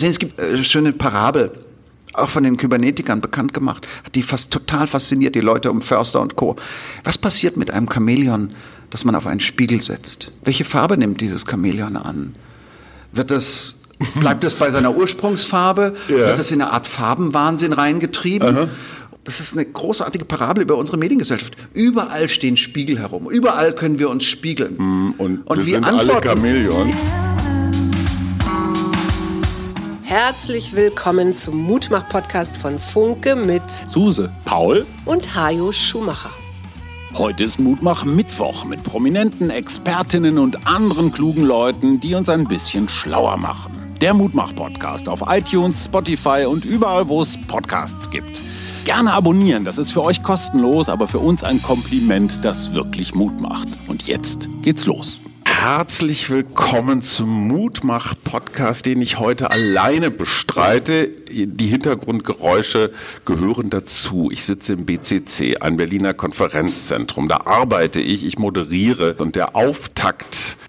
Es gibt eine schöne Parabel, auch von den Kybernetikern bekannt gemacht, die fast total fasziniert, die Leute um Förster und Co. Was passiert mit einem Chamäleon, das man auf einen Spiegel setzt? Welche Farbe nimmt dieses Chamäleon an? Wird es Bleibt es bei seiner Ursprungsfarbe? Ja. Wird es in eine Art Farbenwahnsinn reingetrieben? Aha. Das ist eine großartige Parabel über unsere Mediengesellschaft. Überall stehen Spiegel herum. Überall können wir uns spiegeln. Mm, und, und wir wir sind alle Chamäleon. Herzlich willkommen zum Mutmach-Podcast von Funke mit Suse, Paul und Hajo Schumacher. Heute ist Mutmach Mittwoch mit prominenten Expertinnen und anderen klugen Leuten, die uns ein bisschen schlauer machen. Der Mutmach-Podcast auf iTunes, Spotify und überall, wo es Podcasts gibt. Gerne abonnieren, das ist für euch kostenlos, aber für uns ein Kompliment, das wirklich Mut macht. Und jetzt geht's los. Herzlich willkommen zum Mutmach-Podcast, den ich heute alleine bestreite. Die Hintergrundgeräusche gehören dazu. Ich sitze im BCC, ein Berliner Konferenzzentrum. Da arbeite ich, ich moderiere und der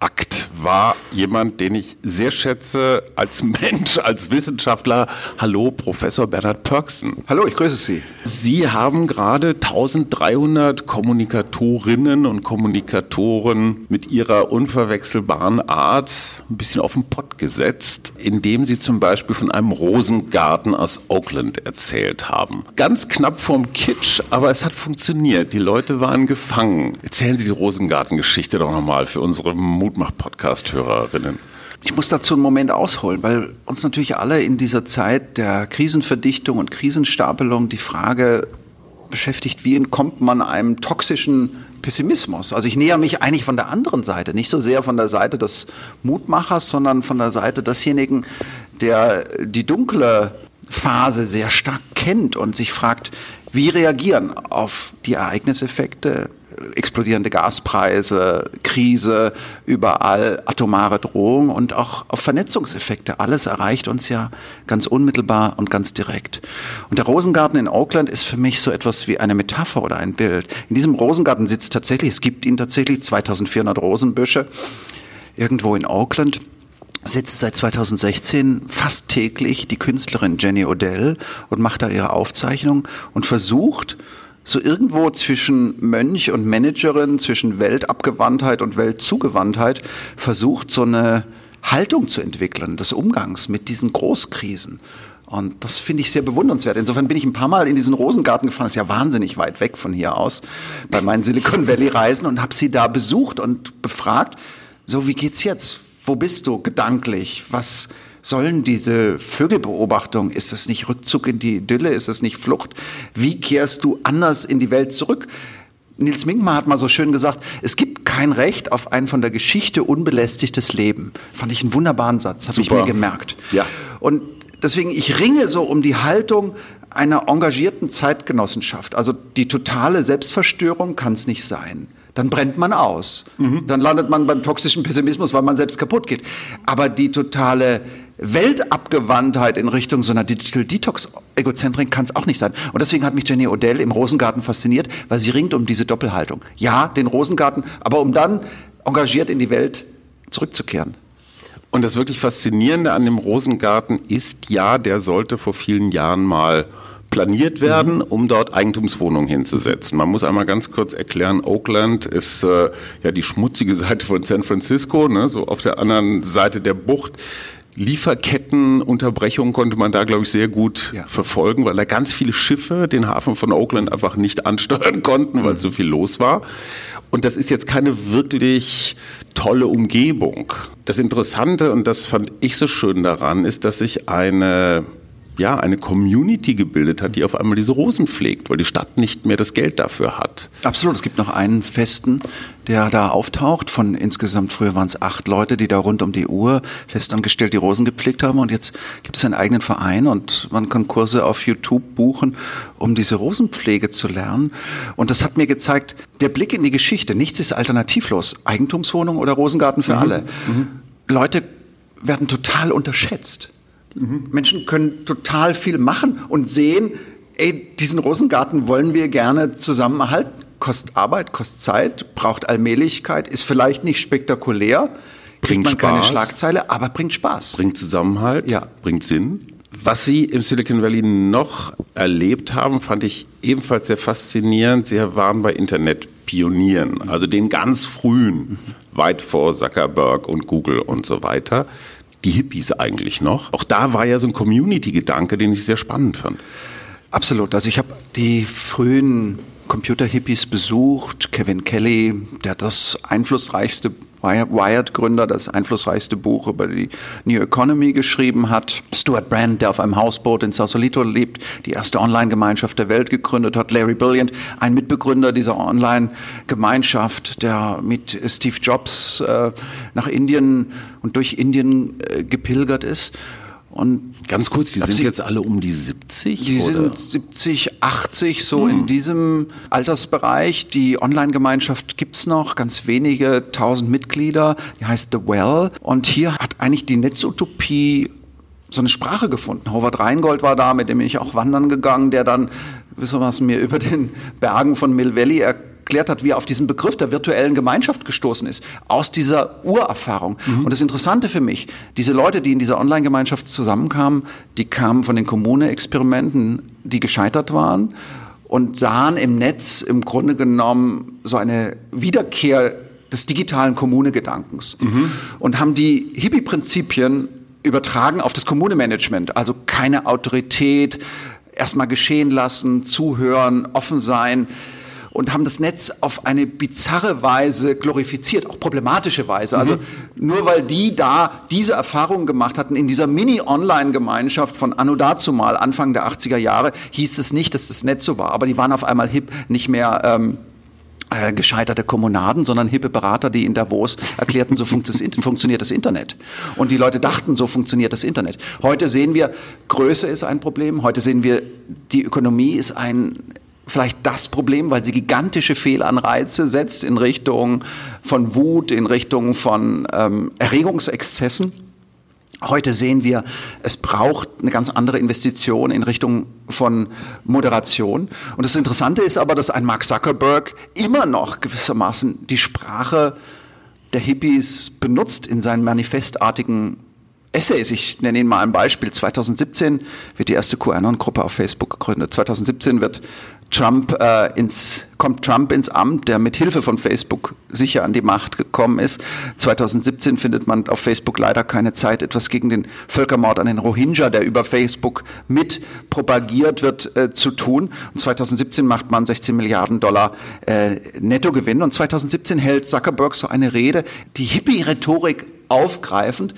Auftaktakt war jemand, den ich sehr schätze als Mensch, als Wissenschaftler. Hallo, Professor Bernhard Pörksen. Hallo, ich grüße Sie. Sie haben gerade 1300 Kommunikatorinnen und Kommunikatoren mit ihrer unverwechselbaren Art ein bisschen auf den Pott gesetzt, indem Sie zum Beispiel von einem Rosengarten aus Oakland erzählt haben. Ganz knapp vorm Kitsch, aber es hat funktioniert. Die Leute waren gefangen. Erzählen Sie die Rosengarten-Geschichte doch nochmal für unsere Mutmach-Podcast. Podcast-Hörerinnen? Ich muss dazu einen Moment ausholen, weil uns natürlich alle in dieser Zeit der Krisenverdichtung und Krisenstapelung die Frage beschäftigt, wie entkommt man einem toxischen Pessimismus? Also ich näher mich eigentlich von der anderen Seite, nicht so sehr von der Seite des Mutmachers, sondern von der Seite desjenigen, der die dunkle Phase sehr stark kennt und sich fragt, wie reagieren auf die Ereigniseffekte explodierende Gaspreise, Krise, überall atomare Drohung und auch auf Vernetzungseffekte. Alles erreicht uns ja ganz unmittelbar und ganz direkt. Und der Rosengarten in Oakland ist für mich so etwas wie eine Metapher oder ein Bild. In diesem Rosengarten sitzt tatsächlich, es gibt ihn tatsächlich, 2400 Rosenbüsche, irgendwo in Oakland sitzt seit 2016 fast täglich die Künstlerin Jenny Odell und macht da ihre Aufzeichnung und versucht, so irgendwo zwischen Mönch und Managerin, zwischen Weltabgewandtheit und Weltzugewandtheit versucht, so eine Haltung zu entwickeln des Umgangs mit diesen Großkrisen. Und das finde ich sehr bewundernswert. Insofern bin ich ein paar Mal in diesen Rosengarten gefahren, das ist ja wahnsinnig weit weg von hier aus, bei meinen Silicon Valley Reisen und habe sie da besucht und befragt, so wie geht's jetzt? Wo bist du gedanklich? Was, sollen diese Vögelbeobachtung, ist das nicht Rückzug in die Idylle, ist das nicht Flucht? Wie kehrst du anders in die Welt zurück? Nils Minkmar hat mal so schön gesagt, es gibt kein Recht auf ein von der Geschichte unbelästigtes Leben. Fand ich einen wunderbaren Satz, habe ich mir gemerkt. Ja. Und deswegen, ich ringe so um die Haltung einer engagierten Zeitgenossenschaft. Also die totale Selbstverstörung kann es nicht sein dann brennt man aus. Mhm. Dann landet man beim toxischen Pessimismus, weil man selbst kaputt geht. Aber die totale Weltabgewandtheit in Richtung so einer Digital Detox Egozentrik kann es auch nicht sein. Und deswegen hat mich Jenny Odell im Rosengarten fasziniert, weil sie ringt um diese Doppelhaltung. Ja, den Rosengarten, aber um dann engagiert in die Welt zurückzukehren. Und das wirklich Faszinierende an dem Rosengarten ist ja, der sollte vor vielen Jahren mal planiert werden, mhm. um dort Eigentumswohnungen hinzusetzen. Man muss einmal ganz kurz erklären, Oakland ist äh, ja die schmutzige Seite von San Francisco, ne, so auf der anderen Seite der Bucht. Lieferkettenunterbrechungen konnte man da, glaube ich, sehr gut ja. verfolgen, weil da ganz viele Schiffe den Hafen von Oakland einfach nicht ansteuern konnten, weil mhm. so viel los war. Und das ist jetzt keine wirklich tolle Umgebung. Das Interessante, und das fand ich so schön daran, ist, dass sich eine ja, eine Community gebildet hat, die auf einmal diese Rosen pflegt, weil die Stadt nicht mehr das Geld dafür hat. Absolut. Es gibt noch einen Festen, der da auftaucht. Von insgesamt, früher waren es acht Leute, die da rund um die Uhr festangestellt die Rosen gepflegt haben. Und jetzt gibt es einen eigenen Verein und man kann Kurse auf YouTube buchen, um diese Rosenpflege zu lernen. Und das hat mir gezeigt, der Blick in die Geschichte. Nichts ist alternativlos. Eigentumswohnung oder Rosengarten für mhm. alle. Mhm. Leute werden total unterschätzt. Mhm. Menschen können total viel machen und sehen, ey, diesen Rosengarten wollen wir gerne zusammen erhalten. Kostet Arbeit, kostet Zeit, braucht Allmählichkeit, ist vielleicht nicht spektakulär. Bringt man keine Spaß. Schlagzeile, aber bringt Spaß. bringt Zusammenhalt, Ja. bringt Sinn. Was Sie im Silicon Valley noch erlebt haben, fand ich ebenfalls sehr faszinierend. Sie waren bei Internet-Pionieren, also den ganz frühen, weit vor Zuckerberg und Google und so weiter. Die Hippies eigentlich noch. Auch da war ja so ein Community-Gedanke, den ich sehr spannend fand. Absolut. Also ich habe die frühen Computer-Hippies besucht. Kevin Kelly, der das einflussreichste Wired-Gründer, das einflussreichste Buch über die New Economy geschrieben hat. Stuart Brand, der auf einem Hausboot in Sausalito lebt, die erste Online-Gemeinschaft der Welt gegründet hat. Larry Brilliant, ein Mitbegründer dieser Online-Gemeinschaft, der mit Steve Jobs äh, nach Indien und durch Indien äh, gepilgert ist. Und Ganz kurz, die sind Sie- jetzt alle um die 70? die oder? sind 70, 80, so in diesem Altersbereich. Die Online-Gemeinschaft gibt's noch, ganz wenige, tausend Mitglieder. Die heißt The Well. Und hier hat eigentlich die Netzutopie so eine Sprache gefunden. Howard Reingold war da, mit dem bin ich auch wandern gegangen, der dann gewissermaßen mir über den Bergen von Mill Valley erklärt hat, wie er auf diesen Begriff der virtuellen Gemeinschaft gestoßen ist, aus dieser Urerfahrung. Und das Interessante für mich, diese Leute, die in dieser Online-Gemeinschaft zusammenkamen, die kamen von den Kommune-Experimenten, die gescheitert waren und sahen im Netz im Grunde genommen so eine Wiederkehr des digitalen Kommunegedankens und haben die Hippie-Prinzipien übertragen auf das Kommunemanagement. Also keine Autorität, erstmal geschehen lassen, zuhören, offen sein und haben das Netz auf eine bizarre Weise glorifiziert, auch problematische Weise. Also nur weil die da diese Erfahrungen gemacht hatten in dieser Mini-Online-Gemeinschaft von Anno dazumal, Anfang der 80er Jahre, hieß es nicht, dass das Netz so war. Aber die waren auf einmal hip, nicht mehr ähm, äh, gescheiterte Kommunaden, sondern hippe Berater, die in Davos erklärten, so funkt das, funktioniert das Internet. Und die Leute dachten, so funktioniert das Internet. Heute sehen wir, Größe ist ein Problem. Heute sehen wir, die Ökonomie ist ein vielleicht das Problem, weil sie gigantische Fehlanreize setzt in Richtung von Wut, in Richtung von ähm, Erregungsexzessen. Heute sehen wir, es braucht eine ganz andere Investition in Richtung von Moderation. Und das Interessante ist aber, dass ein Mark Zuckerberg immer noch gewissermaßen die Sprache der Hippies benutzt in seinen manifestartigen Essays. Ich nenne Ihnen mal ein Beispiel. 2017 wird die erste QAnon-Gruppe auf Facebook gegründet. 2017 wird Trump äh, ins, kommt Trump ins Amt, der mit Hilfe von Facebook sicher an die Macht gekommen ist. 2017 findet man auf Facebook leider keine Zeit, etwas gegen den Völkermord an den Rohingya, der über Facebook mit propagiert wird, äh, zu tun. Und 2017 macht man 16 Milliarden Dollar äh, Nettogewinn. Und 2017 hält Zuckerberg so eine Rede, die Hippie-Rhetorik aufgreifend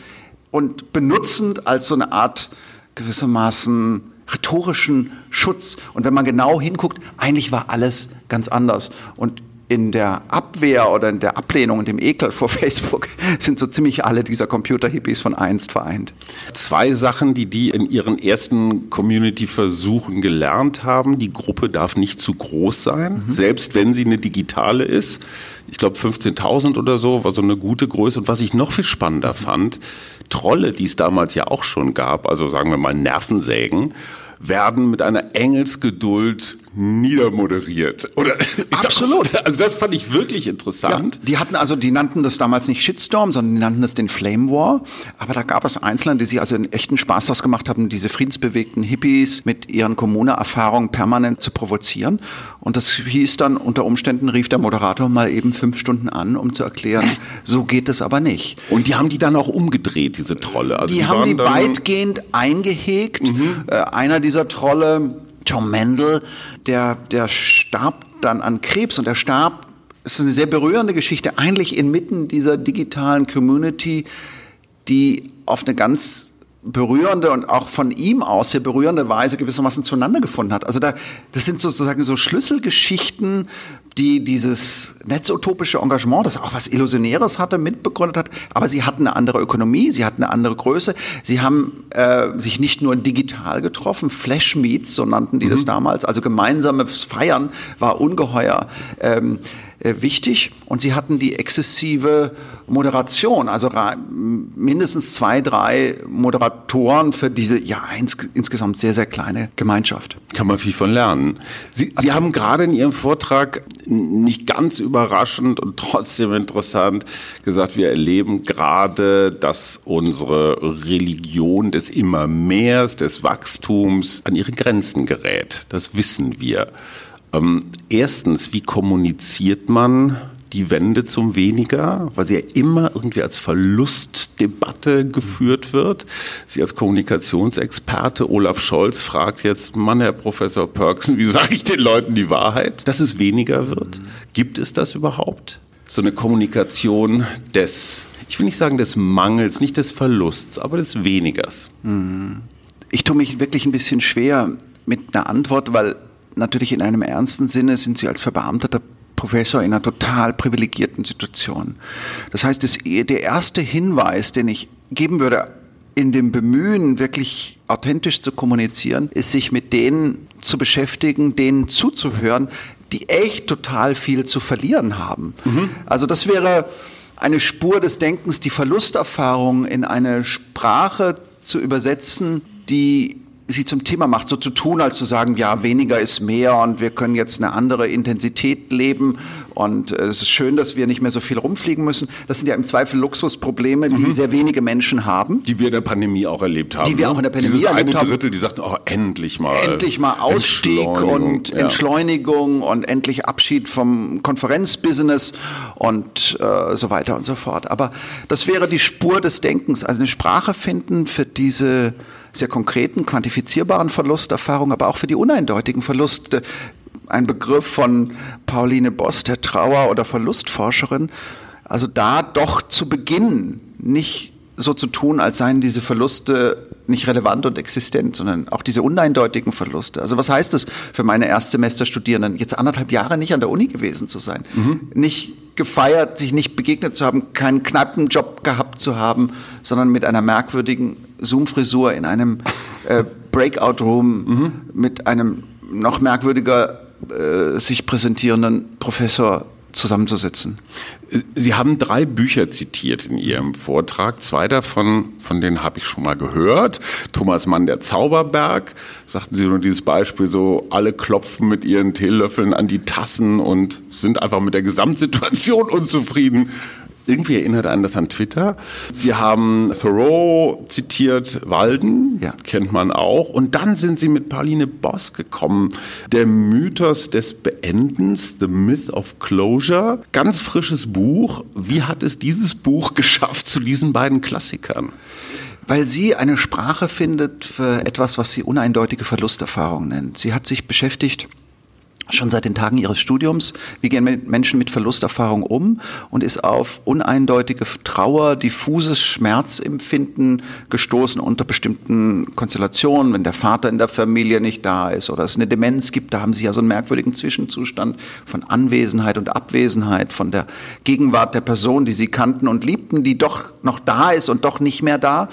und benutzend als so eine Art gewissermaßen rhetorischen Schutz. Und wenn man genau hinguckt, eigentlich war alles ganz anders. Und in der Abwehr oder in der Ablehnung und dem Ekel vor Facebook sind so ziemlich alle dieser Computer-Hippies von einst vereint. Zwei Sachen, die die in ihren ersten Community-Versuchen gelernt haben. Die Gruppe darf nicht zu groß sein, selbst wenn sie eine digitale ist. Ich glaube 15.000 oder so war so eine gute Größe. Und was ich noch viel spannender fand, Trolle, die es damals ja auch schon gab, also sagen wir mal Nervensägen, werden mit einer Engelsgeduld niedermoderiert. Oder Absolut. Also das fand ich wirklich interessant. Ja, die hatten also, die nannten das damals nicht Shitstorm, sondern die nannten es den Flame War. Aber da gab es Einzelne, die sich also einen echten Spaß daraus gemacht haben, diese friedensbewegten Hippies mit ihren Kommune-Erfahrungen permanent zu provozieren. Und das hieß dann unter Umständen, rief der Moderator mal eben fünf Stunden an, um zu erklären, so geht es aber nicht. Und die haben die dann auch umgedreht, diese Trolle. Also Die haben waren die weitgehend eingehegt. Äh, einer dieser Trolle, Tom Mendel, der, der starb dann an Krebs und er starb, es ist eine sehr berührende Geschichte, eigentlich inmitten dieser digitalen Community, die auf eine ganz berührende und auch von ihm aus sehr berührende Weise gewissermaßen zueinander gefunden hat. Also da, das sind sozusagen so Schlüsselgeschichten, die dieses netzutopische Engagement, das auch was Illusionäres hatte, mitbegründet hat. Aber sie hatten eine andere Ökonomie, sie hatten eine andere Größe. Sie haben äh, sich nicht nur digital getroffen, Flash Meets, so nannten die das damals. Also gemeinsames Feiern war ungeheuer. Ähm, äh, wichtig. Und sie hatten die exzessive Moderation, also mindestens zwei, drei Moderatoren für diese ja ins, insgesamt sehr, sehr kleine Gemeinschaft. Kann man viel von lernen. Sie, Sie haben gerade in Ihrem Vortrag nicht ganz überraschend und trotzdem interessant gesagt, wir erleben gerade, dass unsere Religion des Immermehrs, des Wachstums an ihre Grenzen gerät. Das wissen wir. Ähm, erstens, wie kommuniziert man die Wende zum Weniger, weil sie ja immer irgendwie als Verlustdebatte geführt wird. Sie als Kommunikationsexperte Olaf Scholz fragt jetzt, Mann, Herr Professor Perksen, wie sage ich den Leuten die Wahrheit, dass es weniger wird? Gibt es das überhaupt? So eine Kommunikation des, ich will nicht sagen des Mangels, nicht des Verlusts, aber des Wenigers. Ich tue mich wirklich ein bisschen schwer mit einer Antwort, weil natürlich in einem ernsten Sinne sind Sie als verbeamteter Professor in einer total privilegierten Situation. Das heißt, das, der erste Hinweis, den ich geben würde, in dem Bemühen, wirklich authentisch zu kommunizieren, ist sich mit denen zu beschäftigen, denen zuzuhören, die echt total viel zu verlieren haben. Mhm. Also das wäre eine Spur des Denkens, die Verlusterfahrung in eine Sprache zu übersetzen, die sie zum Thema macht, so zu tun, als zu sagen, ja, weniger ist mehr und wir können jetzt eine andere Intensität leben und äh, es ist schön, dass wir nicht mehr so viel rumfliegen müssen. Das sind ja im Zweifel Luxusprobleme, die mhm. sehr wenige Menschen haben. Die wir in der Pandemie auch erlebt haben. Die wir auch in der Pandemie Dieses erlebt eine Drittel, die sagten, oh, endlich mal. Endlich mal Ausstieg Entschleunigung, und ja. Entschleunigung und endlich Abschied vom Konferenzbusiness und äh, so weiter und so fort. Aber das wäre die Spur des Denkens, also eine Sprache finden für diese sehr konkreten, quantifizierbaren Verlusterfahrungen, aber auch für die uneindeutigen Verluste. Ein Begriff von Pauline Boss, der Trauer- oder Verlustforscherin. Also da doch zu beginnen, nicht so zu tun, als seien diese Verluste nicht relevant und existent, sondern auch diese uneindeutigen Verluste. Also was heißt es für meine Erstsemesterstudierenden, jetzt anderthalb Jahre nicht an der Uni gewesen zu sein, mhm. nicht gefeiert, sich nicht begegnet zu haben, keinen Kneipenjob gehabt zu haben, sondern mit einer merkwürdigen Zoom-Frisur in einem äh, Breakout-Room mhm. mit einem noch merkwürdiger äh, sich präsentierenden Professor zusammenzusitzen. Sie haben drei Bücher zitiert in Ihrem Vortrag. Zwei davon, von denen habe ich schon mal gehört. Thomas Mann, der Zauberberg. Sagten Sie nur dieses Beispiel so, alle klopfen mit ihren Teelöffeln an die Tassen und sind einfach mit der Gesamtsituation unzufrieden irgendwie erinnert einen das an Twitter. Sie haben Thoreau zitiert, Walden, ja. kennt man auch. Und dann sind Sie mit Pauline Boss gekommen. Der Mythos des Beendens, The Myth of Closure. Ganz frisches Buch. Wie hat es dieses Buch geschafft zu diesen beiden Klassikern? weil sie eine Sprache findet für etwas, was sie uneindeutige Verlusterfahrung nennt. Sie hat sich beschäftigt schon seit den Tagen ihres Studiums. Wie gehen Menschen mit Verlusterfahrung um und ist auf uneindeutige Trauer, diffuses Schmerzempfinden gestoßen unter bestimmten Konstellationen, wenn der Vater in der Familie nicht da ist oder es eine Demenz gibt, da haben sie ja so einen merkwürdigen Zwischenzustand von Anwesenheit und Abwesenheit, von der Gegenwart der Person, die sie kannten und liebten, die doch noch da ist und doch nicht mehr da.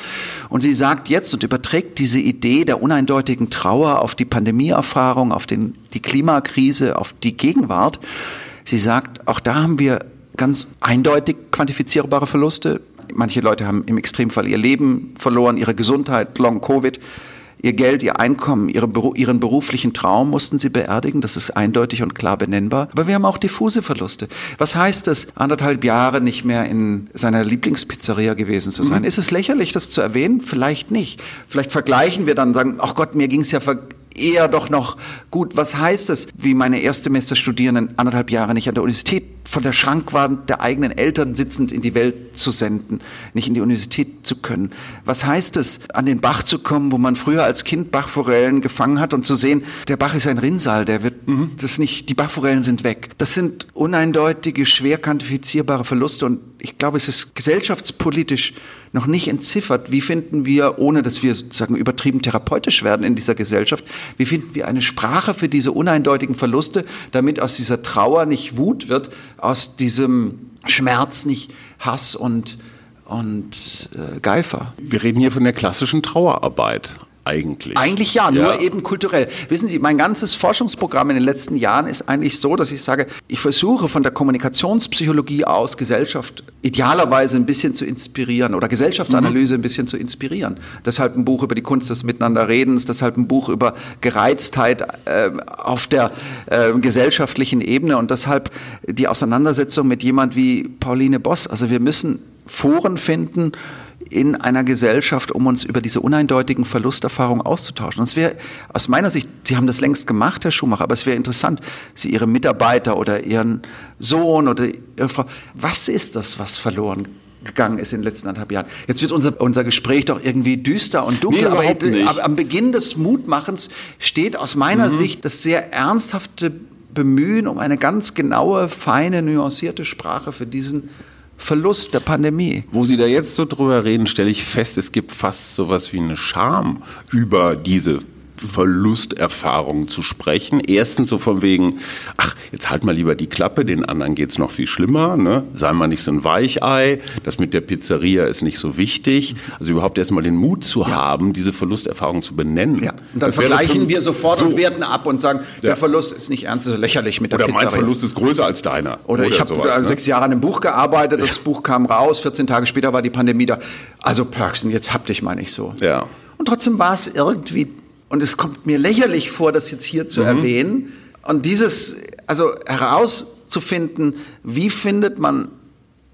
Und sie sagt jetzt und überträgt diese Idee der uneindeutigen Trauer auf die Pandemieerfahrung, auf den, die Klimakrise, Krise auf die Gegenwart. Sie sagt, auch da haben wir ganz eindeutig quantifizierbare Verluste. Manche Leute haben im Extremfall ihr Leben verloren, ihre Gesundheit, Long-Covid, ihr Geld, ihr Einkommen, ihre, ihren beruflichen Traum mussten sie beerdigen. Das ist eindeutig und klar benennbar. Aber wir haben auch diffuse Verluste. Was heißt es, anderthalb Jahre nicht mehr in seiner Lieblingspizzeria gewesen zu sein? Mhm. Ist es lächerlich, das zu erwähnen? Vielleicht nicht. Vielleicht vergleichen wir dann, sagen, ach Gott, mir ging es ja eher doch noch gut. Was heißt es, wie meine Erstsemesterstudierenden anderthalb Jahre nicht an der Universität von der Schrankwand der eigenen Eltern sitzend in die Welt zu senden, nicht in die Universität zu können? Was heißt es, an den Bach zu kommen, wo man früher als Kind Bachforellen gefangen hat und zu sehen, der Bach ist ein Rinnsal, der wird, mhm. das nicht, die Bachforellen sind weg. Das sind uneindeutige, schwer quantifizierbare Verluste und ich glaube, es ist gesellschaftspolitisch noch nicht entziffert, wie finden wir, ohne dass wir sozusagen übertrieben therapeutisch werden in dieser Gesellschaft, wie finden wir eine Sprache für diese uneindeutigen Verluste, damit aus dieser Trauer nicht Wut wird, aus diesem Schmerz nicht Hass und, und äh, Geifer. Wir reden hier von der klassischen Trauerarbeit. Eigentlich. Eigentlich ja, nur eben kulturell. Wissen Sie, mein ganzes Forschungsprogramm in den letzten Jahren ist eigentlich so, dass ich sage, ich versuche von der Kommunikationspsychologie aus Gesellschaft idealerweise ein bisschen zu inspirieren oder Gesellschaftsanalyse ein bisschen zu inspirieren. Deshalb ein Buch über die Kunst des Miteinanderredens, deshalb ein Buch über Gereiztheit äh, auf der äh, gesellschaftlichen Ebene und deshalb die Auseinandersetzung mit jemand wie Pauline Boss. Also wir müssen Foren finden, in einer Gesellschaft, um uns über diese uneindeutigen Verlusterfahrungen auszutauschen. Und es wäre aus meiner Sicht, Sie haben das längst gemacht, Herr Schumacher, aber es wäre interessant, Sie Ihre Mitarbeiter oder Ihren Sohn oder Ihre Frau, was ist das, was verloren gegangen ist in den letzten anderthalb Jahren. Jetzt wird unser, unser Gespräch doch irgendwie düster und dunkel, Nee, aber, nicht. aber am Beginn des Mutmachens steht aus meiner Mhm. Sicht das sehr ernsthafte Bemühen um eine ganz genaue, feine, nuancierte Sprache für diesen Verlust der Pandemie. Wo Sie da jetzt so drüber reden, stelle ich fest, es gibt fast sowas wie eine Scham über diese Verlusterfahrung zu sprechen. Erstens so von wegen, ach, jetzt halt mal lieber die Klappe, den anderen geht's noch viel schlimmer, ne? Sei mal nicht so ein Weichei, das mit der Pizzeria ist nicht so wichtig. Also überhaupt erstmal den Mut zu haben, diese Verlusterfahrung zu benennen. Ja, und dann Das vergleichen wir sofort so. und werten ab und sagen, der Ja. Verlust ist nicht ernst, ist lächerlich mit der Oder mein Pizzeria. Verlust ist größer als deiner. Oder, ich habe ne? sechs Jahre an einem Buch gearbeitet, das Buch kam raus, 14 Tage später war die Pandemie da. Also Perksen, jetzt hab dich mal nicht so. Ja. Und trotzdem war es irgendwie, und es kommt mir lächerlich vor, das jetzt hier Mhm. zu erwähnen, und dieses, also herauszufinden, wie findet man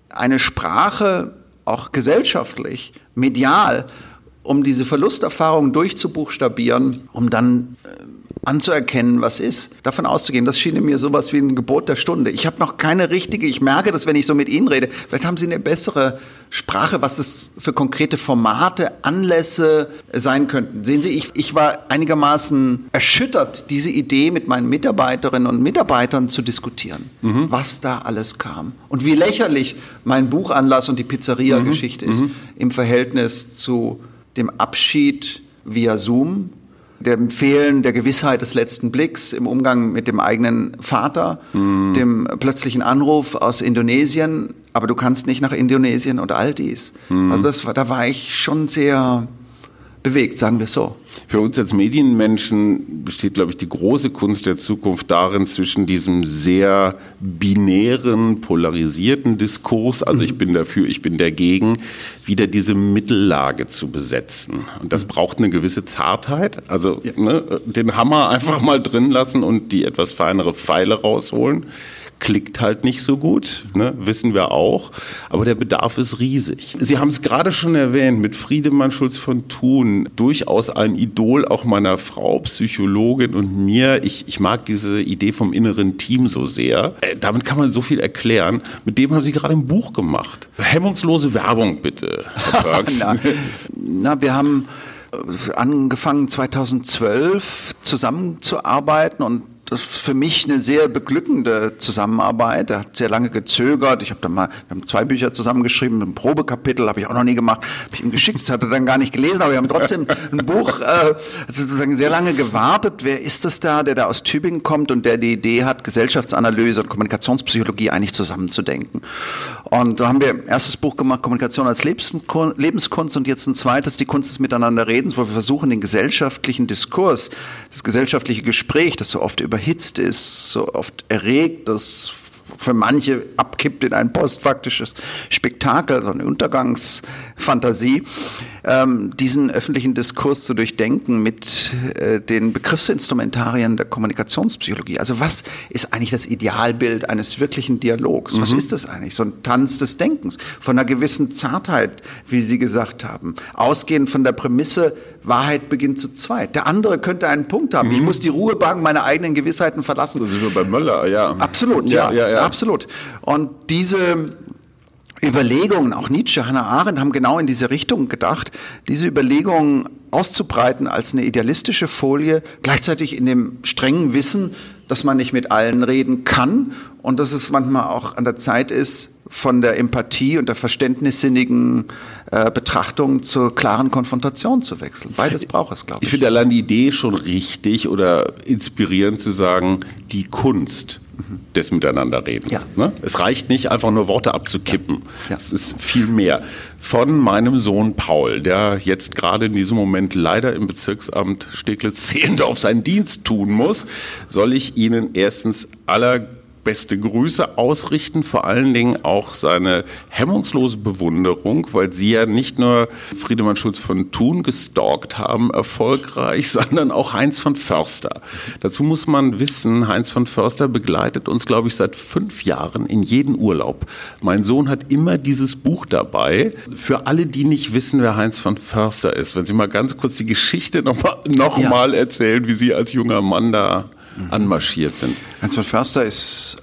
eine Sprache, auch gesellschaftlich, medial, um diese Verlusterfahrung durchzubuchstabieren, um dann äh, anzuerkennen, was ist, davon auszugehen. Das schien mir sowas wie ein Gebot der Stunde. Ich habe noch keine richtige, ich merke das, wenn ich so mit Ihnen rede, vielleicht haben Sie eine bessere Sprache, was das für konkrete Formate, Anlässe sein könnten. Sehen Sie, ich, ich war einigermaßen erschüttert, diese Idee mit meinen Mitarbeiterinnen und Mitarbeitern zu diskutieren, was da alles kam. Und wie lächerlich mein Buchanlass und die Pizzeria-Geschichte ist im Verhältnis zu dem Abschied via Zoom, dem Fehlen der Gewissheit des letzten Blicks im Umgang mit dem eigenen Vater, dem plötzlichen Anruf aus Indonesien, aber du kannst nicht nach Indonesien und all dies. Also das da war ich schon sehr bewegt, sagen wir so. Für uns als Medienmenschen besteht, glaube ich, die große Kunst der Zukunft darin, zwischen diesem sehr binären, polarisierten Diskurs, also ich bin dafür, ich bin dagegen, wieder diese Mittellage zu besetzen. Und das braucht eine gewisse Zartheit, also ne, den Hammer einfach mal drin lassen und die etwas feinere Pfeile rausholen klickt halt nicht so gut, ne? wissen wir auch. Aber der Bedarf ist riesig. Sie haben es gerade schon erwähnt, mit Friedemann Schulz von Thun, durchaus ein Idol auch meiner Frau, Psychologin und mir. Ich, ich mag diese Idee vom inneren Team so sehr. Äh, damit kann man so viel erklären. Mit dem haben Sie gerade ein Buch gemacht. Hemmungslose Werbung bitte, Herr Perks. Na, na, wir haben äh, angefangen 2012 zusammenzuarbeiten und das ist für mich eine sehr beglückende Zusammenarbeit. Er hat sehr lange gezögert. Ich habe dann mal, wir haben zwei Bücher zusammengeschrieben, ein Probekapitel habe ich auch noch nie gemacht, habe ich ihm geschickt, das hat er dann gar nicht gelesen, aber wir haben trotzdem ein Buch äh, sozusagen sehr lange gewartet. Wer ist das da, der da aus Tübingen kommt und der die Idee hat, Gesellschaftsanalyse und Kommunikationspsychologie eigentlich zusammenzudenken? Und da haben wir ein erstes Buch gemacht, Kommunikation als Lebenskun- Lebenskunst. Und jetzt ein zweites, die Kunst des Miteinanderredens, wo wir versuchen, den gesellschaftlichen Diskurs, das gesellschaftliche Gespräch, das so oft überhitzt ist, so oft erregt, das für manche abkippt in ein postfaktisches Spektakel, so eine Untergangsfantasie, ähm, diesen öffentlichen Diskurs zu durchdenken mit äh, den Begriffsinstrumentarien der Kommunikationspsychologie. Also was ist eigentlich das Idealbild eines wirklichen Dialogs? Was ist das eigentlich? So ein Tanz des Denkens, von einer gewissen Zartheit, wie Sie gesagt haben, ausgehend von der Prämisse, Wahrheit beginnt zu zweit. Der andere könnte einen Punkt haben. Ich muss die Ruhebank meiner eigenen Gewissheiten verlassen. Da sind wir bei Möller, ja. Absolut, ja, ja, ja. absolut. Und diese Überlegungen, auch Nietzsche, Hannah Arendt haben genau in diese Richtung gedacht, diese Überlegungen auszubreiten als eine idealistische Folie, gleichzeitig in dem strengen Wissen, dass man nicht mit allen reden kann und dass es manchmal auch an der Zeit ist, von der Empathie und der verständnissinnigen äh, Betrachtung zur klaren Konfrontation zu wechseln. Beides braucht es, glaube ich. Ich finde allein die Idee schon richtig oder inspirierend zu sagen, die Kunst des Miteinanderredens. Ja. Ne? Es reicht nicht, einfach nur Worte abzukippen. Ja. Es ist viel mehr. Von meinem Sohn Paul, der jetzt gerade in diesem Moment leider im Bezirksamt Steglitz-Zehlendorf seinen Dienst tun muss, soll ich Ihnen erstens aller beste Grüße ausrichten, vor allen Dingen auch seine hemmungslose Bewunderung, weil Sie ja nicht nur Friedemann Schulz von Thun gestalkt haben, erfolgreich, sondern auch Heinz von Förster. Dazu muss man wissen, Heinz von Förster begleitet uns, glaube ich, seit fünf Jahren in jeden Urlaub. Mein Sohn hat immer dieses Buch dabei. Für alle, die nicht wissen, wer Heinz von Förster ist, wenn Sie mal ganz kurz die Geschichte nochmal noch Ja. mal erzählen, wie Sie als junger Mann da anmarschiert sind. Heinz von Förster ist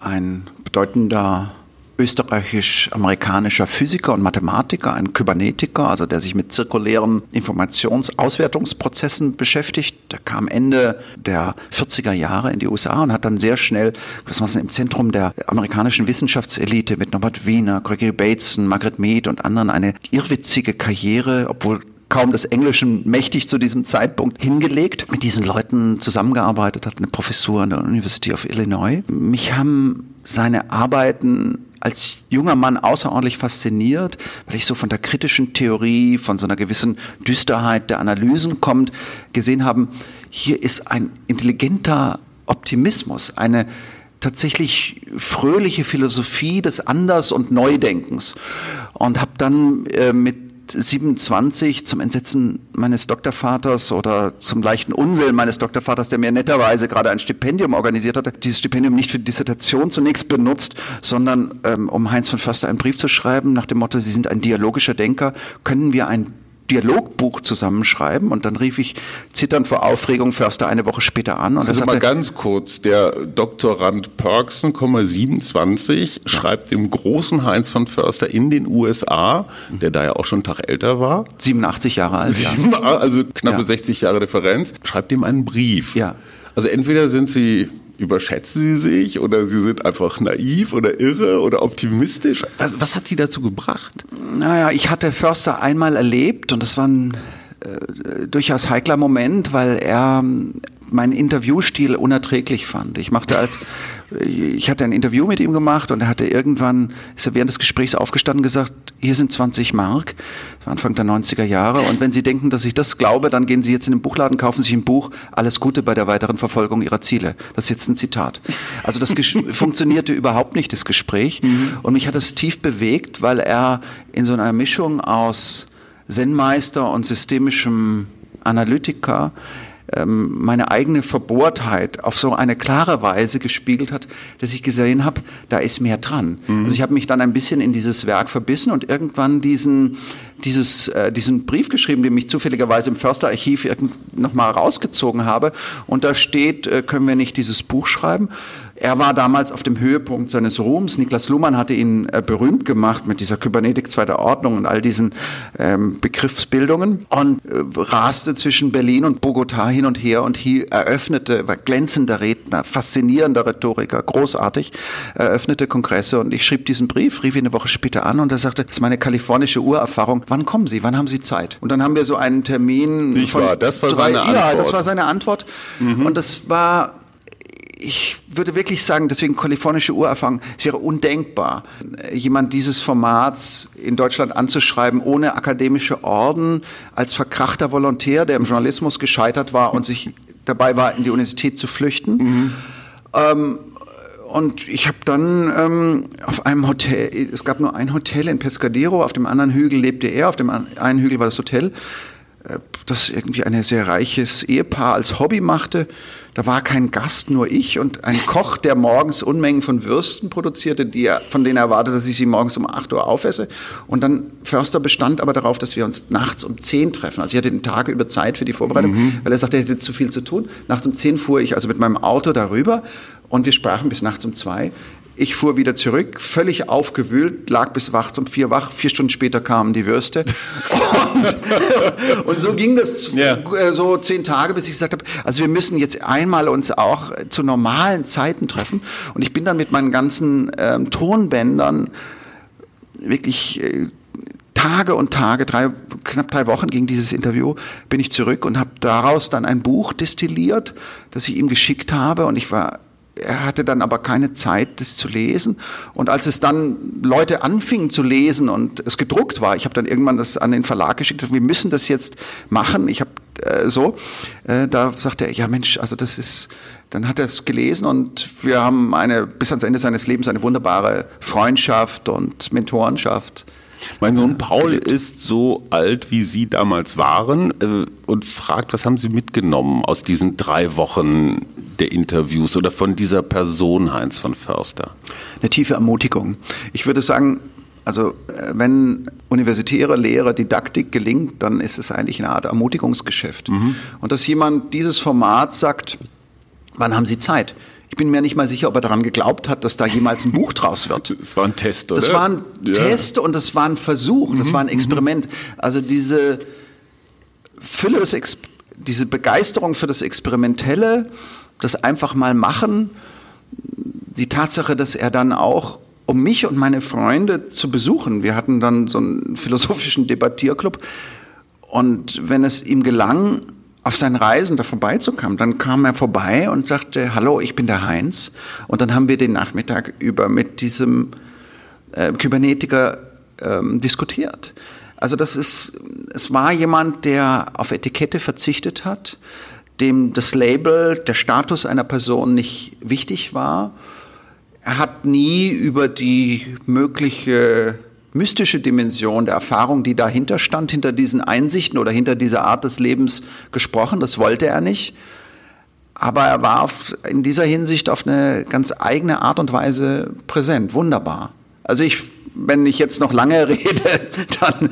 ein bedeutender österreichisch-amerikanischer Physiker und Mathematiker, ein Kybernetiker, also der sich mit zirkulären Informationsauswertungsprozessen beschäftigt. Der kam Ende der 40er Jahre in die USA und hat dann sehr schnell, was man im Zentrum der amerikanischen Wissenschaftselite mit Norbert Wiener, Gregory Bateson, Margaret Mead und anderen eine irrwitzige Karriere, obwohl kaum des Englischen mächtig zu diesem Zeitpunkt hingelegt, mit diesen Leuten zusammengearbeitet hat, eine Professur an der University of Illinois. Mich haben seine Arbeiten als junger Mann außerordentlich fasziniert, weil ich so von der kritischen Theorie, von so einer gewissen Düsterheit der Analysen kommt, gesehen haben, hier ist ein intelligenter Optimismus, eine tatsächlich fröhliche Philosophie des Anders- und Neudenkens. Und habe dann äh, mit 27 zum Entsetzen meines Doktorvaters oder zum leichten Unwillen meines Doktorvaters, der mir netterweise gerade ein Stipendium organisiert hatte, dieses Stipendium nicht für die Dissertation zunächst benutzt, sondern ähm, um Heinz von Förster einen Brief zu schreiben nach dem Motto, Sie sind ein dialogischer Denker, können wir ein Dialogbuch zusammenschreiben und dann rief ich zitternd vor Aufregung Förster eine Woche später an und Also mal ganz kurz, der Doktorand Perksen, 27, schreibt dem großen Heinz von Förster in den USA, der da ja auch schon einen Tag älter war, 87 Jahre alt, sieben, also knappe Ja. 60 Jahre Differenz, schreibt ihm einen Brief. Ja. Also entweder sind sie überschätzen sie sich oder sie sind einfach naiv oder irre oder optimistisch. Was, was hat sie dazu gebracht? Naja, ich hatte Förster einmal erlebt und das war ein äh, durchaus heikler Moment, weil er ähm, meinen Interviewstil unerträglich fand. Ich machte als, ich hatte ein Interview mit ihm gemacht und er hatte irgendwann, ist er während des Gesprächs aufgestanden und gesagt, hier sind 20 Mark, das war Anfang der 90er Jahre und wenn Sie denken, dass ich das glaube, dann gehen Sie jetzt in den Buchladen, kaufen sich ein Buch, alles Gute bei der weiteren Verfolgung Ihrer Ziele. Das ist jetzt ein Zitat. Also das funktionierte überhaupt nicht, das Gespräch und mich hat es tief bewegt, weil er in so einer Mischung aus Zen-Meister und systemischem Analytiker meine eigene Verbohrtheit auf so eine klare Weise gespiegelt hat, dass ich gesehen habe, da ist mehr dran. Also ich habe mich dann ein bisschen in dieses Werk verbissen und irgendwann diesen, dieses, äh, diesen Brief geschrieben, den ich zufälligerweise im Försterarchiv nochmal rausgezogen habe. Und da steht, äh, können wir nicht dieses Buch schreiben? Er war damals auf dem Höhepunkt seines Ruhms. Niklas Luhmann hatte ihn äh, berühmt gemacht mit dieser Kybernetik zweiter Ordnung und all diesen ähm, Begriffsbildungen und äh, raste zwischen Berlin und Bogotá hin und her und hier eröffnete, war glänzender Redner, faszinierender Rhetoriker, großartig, eröffnete Kongresse und ich schrieb diesen Brief, rief ihn eine Woche später an und er sagte, das ist meine kalifornische Urerfahrung, wann kommen Sie, wann haben Sie Zeit? Und dann haben wir so einen Termin. Nicht wahr, das war seine Ja, Antwort. Mhm. das war seine Antwort und das war ich würde wirklich sagen, deswegen kalifornische Urerfahrung, es wäre undenkbar, jemand dieses Formats in Deutschland anzuschreiben, ohne akademische Orden, als verkrachter Volontär, der im Journalismus gescheitert war und sich dabei war, in die Universität zu flüchten. Ähm, und ich habe dann ähm, auf einem Hotel, es gab nur ein Hotel in Pescadero, auf dem anderen Hügel lebte er, auf dem einen Hügel war das Hotel, das irgendwie ein sehr reiches Ehepaar als Hobby machte. Da war kein Gast, nur ich und ein Koch, der morgens Unmengen von Würsten produzierte, die er, von denen er erwartete, dass ich sie morgens um 8 Uhr aufesse. Und dann Förster bestand aber darauf, dass wir uns nachts um 10 treffen. Also ich hatte den Tag über Zeit für die Vorbereitung, weil er sagte, er hätte zu viel zu tun. Nachts um 10 fuhr ich also mit meinem Auto darüber und wir sprachen bis nachts um 2. Ich fuhr wieder zurück, völlig aufgewühlt, lag bis wach um vier wach. Vier Stunden später kamen die Würste. Und, und so ging das Ja. äh, so zehn Tage, bis ich gesagt habe, also wir müssen jetzt einmal uns auch zu normalen Zeiten treffen. Und ich bin dann mit meinen ganzen ähm, Tonbändern wirklich äh, Tage und Tage, drei, knapp drei Wochen ging dieses Interview, bin ich zurück und habe daraus dann ein Buch destilliert, das ich ihm geschickt habe und ich war er hatte dann aber keine Zeit, das zu lesen. Und als es dann Leute anfingen zu lesen und es gedruckt war, ich habe dann irgendwann das an den Verlag geschickt, wir müssen das jetzt machen. Ich habe äh, so, äh, da sagte er, ja Mensch, also das ist, dann hat er es gelesen und wir haben eine bis ans Ende seines Lebens eine wunderbare Freundschaft und Mentorenschaft. Mein Sohn Paul ist so alt, wie Sie damals waren äh, und fragt, was haben Sie mitgenommen aus diesen drei Wochen der Interviews oder von dieser Person Heinz von Förster? Eine tiefe Ermutigung. Ich würde sagen, also äh, wenn universitäre Lehre, Didaktik gelingt, dann ist es eigentlich eine Art Ermutigungsgeschäft. Und dass jemand dieses Format sagt, wann haben Sie Zeit? Ich bin mir nicht mal sicher, ob er daran geglaubt hat, dass da jemals ein Buch draus wird. Das war ein Test, oder? Das war ein Ja. Test und das war ein Versuch, das war ein Experiment. Also diese Fülle des Ex diese Begeisterung für das Experimentelle, das einfach mal machen, die Tatsache, dass er dann auch um mich und meine Freunde zu besuchen. Wir hatten dann so einen philosophischen Debattierclub und wenn es ihm gelang, auf seinen Reisen da vorbeizukommen, dann kam er vorbei und sagte, hallo, ich bin der Heinz. Und dann haben wir den Nachmittag über mit diesem äh, Kybernetiker ähm, diskutiert. Also das ist, es war jemand, der auf Etikette verzichtet hat, dem das Label, der Status einer Person nicht wichtig war. Er hat nie über die mögliche mystische Dimension der Erfahrung, die dahinter stand, hinter diesen Einsichten oder hinter dieser Art des Lebens gesprochen. Das wollte er nicht. Aber er war auf, in dieser Hinsicht auf eine ganz eigene Art und Weise präsent. Wunderbar. Also ich, wenn ich jetzt noch lange rede, dann,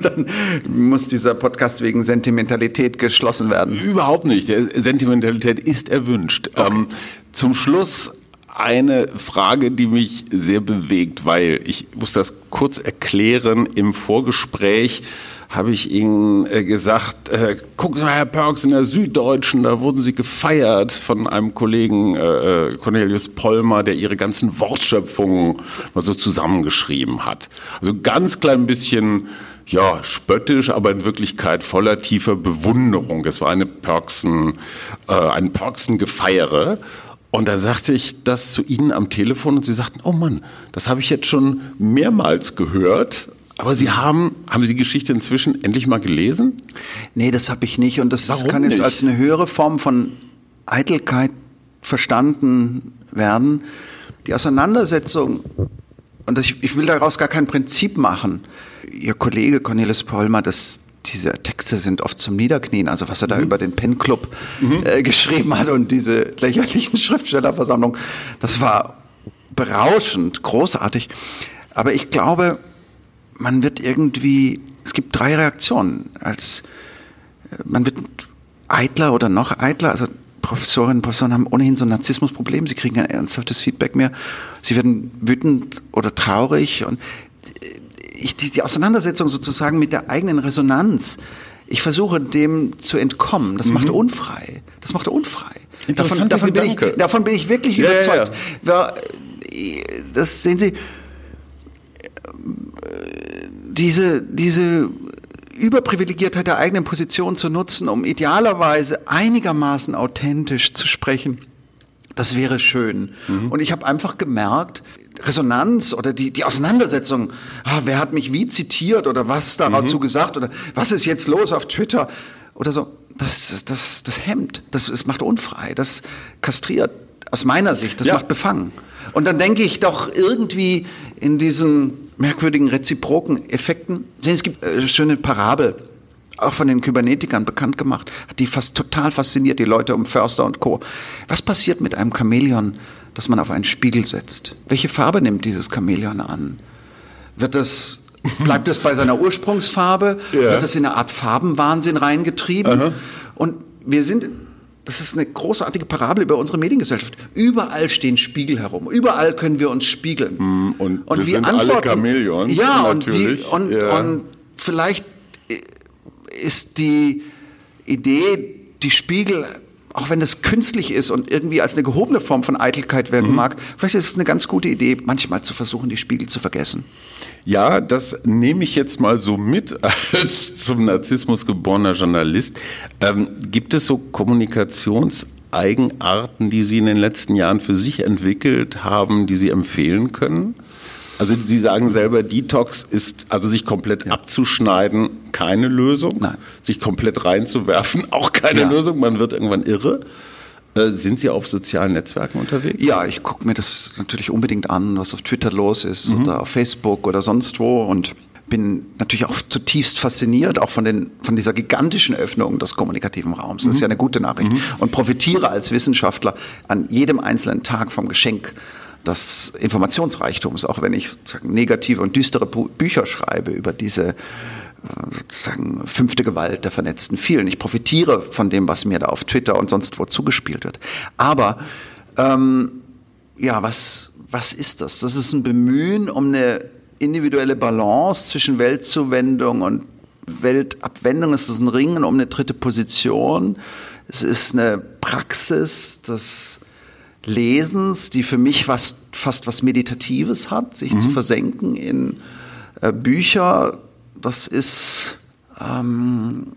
dann muss dieser Podcast wegen Sentimentalität geschlossen werden. Überhaupt nicht. Sentimentalität ist erwünscht. Ähm, zum Schluss eine Frage, die mich sehr bewegt, weil ich muss das kurz erklären. Im Vorgespräch habe ich Ihnen äh, gesagt, äh, gucken Sie mal, Herr Perks, in der Süddeutschen, da wurden Sie gefeiert von einem Kollegen äh, Cornelius Pollmer, der Ihre ganzen Wortschöpfungen mal so zusammengeschrieben hat. Also ganz klein bisschen ja, spöttisch, aber in Wirklichkeit voller tiefer Bewunderung. Es war eine Perksen, äh, ein Perksen-Gefeiere. Und da sagte ich das zu Ihnen am Telefon und Sie sagten, oh Mann, das habe ich jetzt schon mehrmals gehört. Aber Sie haben, haben Sie die Geschichte inzwischen endlich mal gelesen? Nee, das habe ich nicht. Und das Warum kann jetzt nicht? als eine höhere Form von Eitelkeit verstanden werden. Die Auseinandersetzung, und ich, ich will daraus gar kein Prinzip machen. Ihr Kollege Cornelis Pollmer, das, diese Texte sind oft zum Niederknien, also was er da über den Pen Club äh, geschrieben hat und diese lächerlichen Schriftstellerversammlung, das war berauschend, großartig. Aber ich glaube, man wird irgendwie, es gibt drei Reaktionen. Als äh, man wird eitler oder noch eitler, also Professorinnen und Professoren haben ohnehin so ein Narzissmusproblem, sie kriegen ein ernsthaftes Feedback mehr, sie werden wütend oder traurig und ich, die, die Auseinandersetzung sozusagen mit der eigenen Resonanz, ich versuche dem zu entkommen, das macht unfrei, das macht unfrei. Davon, davon, bin ich, davon bin ich wirklich Ja, ja, überzeugt. ja. Weil, äh, Das sehen Sie, diese, diese Überprivilegiertheit der eigenen Position zu nutzen, um idealerweise einigermaßen authentisch zu sprechen, das wäre schön. Und ich habe einfach gemerkt, Resonanz oder die, die Auseinandersetzung, ah, wer hat mich wie zitiert oder was dazu gesagt oder was ist jetzt los auf Twitter oder so, das, das, das hemmt, das, das macht unfrei, das kastriert aus meiner Sicht, das Ja. macht befangen. Und dann denke ich doch irgendwie in diesen merkwürdigen reziproken Effekten. Es gibt äh, schöne Parabel, auch von den Kybernetikern bekannt gemacht, hat die fast total fasziniert, die Leute um Förster und Co. Was passiert mit einem Chamäleon, das man auf einen Spiegel setzt? Welche Farbe nimmt dieses Chamäleon an? Wird es, bleibt es bei seiner Ursprungsfarbe? Ja. Wird es in eine Art Farbenwahnsinn reingetrieben? Und wir sind das ist eine großartige Parabel über unsere Mediengesellschaft. Überall stehen Spiegel herum. Überall können wir uns spiegeln. Und, und wir sind antworten, alle Chamäleons. Ja, natürlich. Und, wie, und, ja. und vielleicht ist die Idee, die Spiegel auch wenn das künstlich ist und irgendwie als eine gehobene Form von Eitelkeit wirken mhm. mag, vielleicht ist es eine ganz gute Idee, manchmal zu versuchen, die Spiegel zu vergessen. Ja, das nehme ich jetzt mal so mit als zum Narzissmus geborener Journalist. Ähm, gibt es so Kommunikationseigenarten, die Sie in den letzten Jahren für sich entwickelt haben, die Sie empfehlen können? Also Sie sagen selber, Detox ist, also sich komplett ja. abzuschneiden, keine Lösung. Nein. Sich komplett reinzuwerfen, auch keine ja. Lösung. Man wird irgendwann irre. Äh, sind Sie auf sozialen Netzwerken unterwegs? Ja, ich gucke mir das natürlich unbedingt an, was auf Twitter los ist mhm. oder auf Facebook oder sonst wo und bin natürlich auch zutiefst fasziniert, auch von, den, von dieser gigantischen Öffnung des kommunikativen Raums. Das mhm. ist ja eine gute Nachricht. Mhm. Und profitiere als Wissenschaftler an jedem einzelnen Tag vom Geschenk des Informationsreichtums, auch wenn ich negative und düstere Bücher schreibe über diese äh, sozusagen fünfte Gewalt der vernetzten vielen. Ich profitiere von dem, was mir da auf Twitter und sonst wo zugespielt wird. Aber ähm, ja, was, was ist das? Das ist ein Bemühen um eine individuelle Balance zwischen Weltzuwendung und Weltabwendung. Es ist ein Ringen um eine dritte Position. Es ist eine Praxis des Lesens, die für mich was, fast was Meditatives hat, sich mhm. zu versenken in äh, Bücher. Das ist ähm,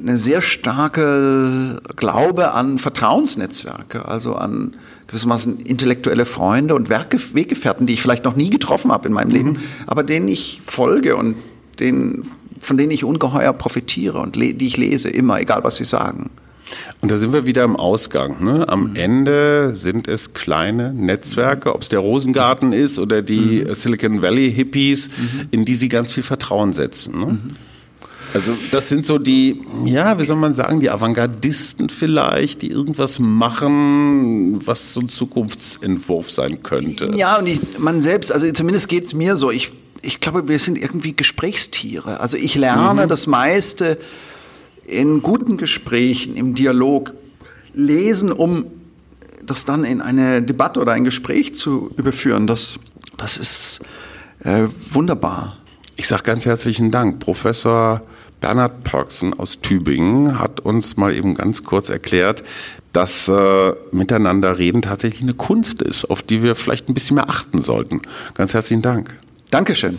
eine sehr starke Glaube an Vertrauensnetzwerke, also an gewissermaßen intellektuelle Freunde und Werke, Weggefährten, die ich vielleicht noch nie getroffen habe in meinem Leben, mhm. aber denen ich folge und denen, von denen ich ungeheuer profitiere und die ich lese, immer, egal was sie sagen. Und da sind wir wieder im Ausgang. Ne? Am mhm. Ende sind es kleine Netzwerke, ob es der Rosengarten ist oder die mhm. Silicon Valley Hippies, mhm. in die sie ganz viel Vertrauen setzen. Ne? Mhm. Also das sind so die, ja, wie soll man sagen, die Avantgardisten vielleicht, die irgendwas machen, was so ein Zukunftsentwurf sein könnte. Ja, und ich, man selbst, also zumindest geht es mir so, ich, ich glaube, wir sind irgendwie Gesprächstiere. Also ich lerne mhm. das meiste in guten Gesprächen, im Dialog lesen, um das dann in eine Debatte oder ein Gespräch zu überführen, das, das ist äh, wunderbar. Ich sage ganz herzlichen Dank. Professor Bernhard Perksen aus Tübingen hat uns mal eben ganz kurz erklärt, dass äh, miteinander reden tatsächlich eine Kunst ist, auf die wir vielleicht ein bisschen mehr achten sollten. Ganz herzlichen Dank. Dankeschön.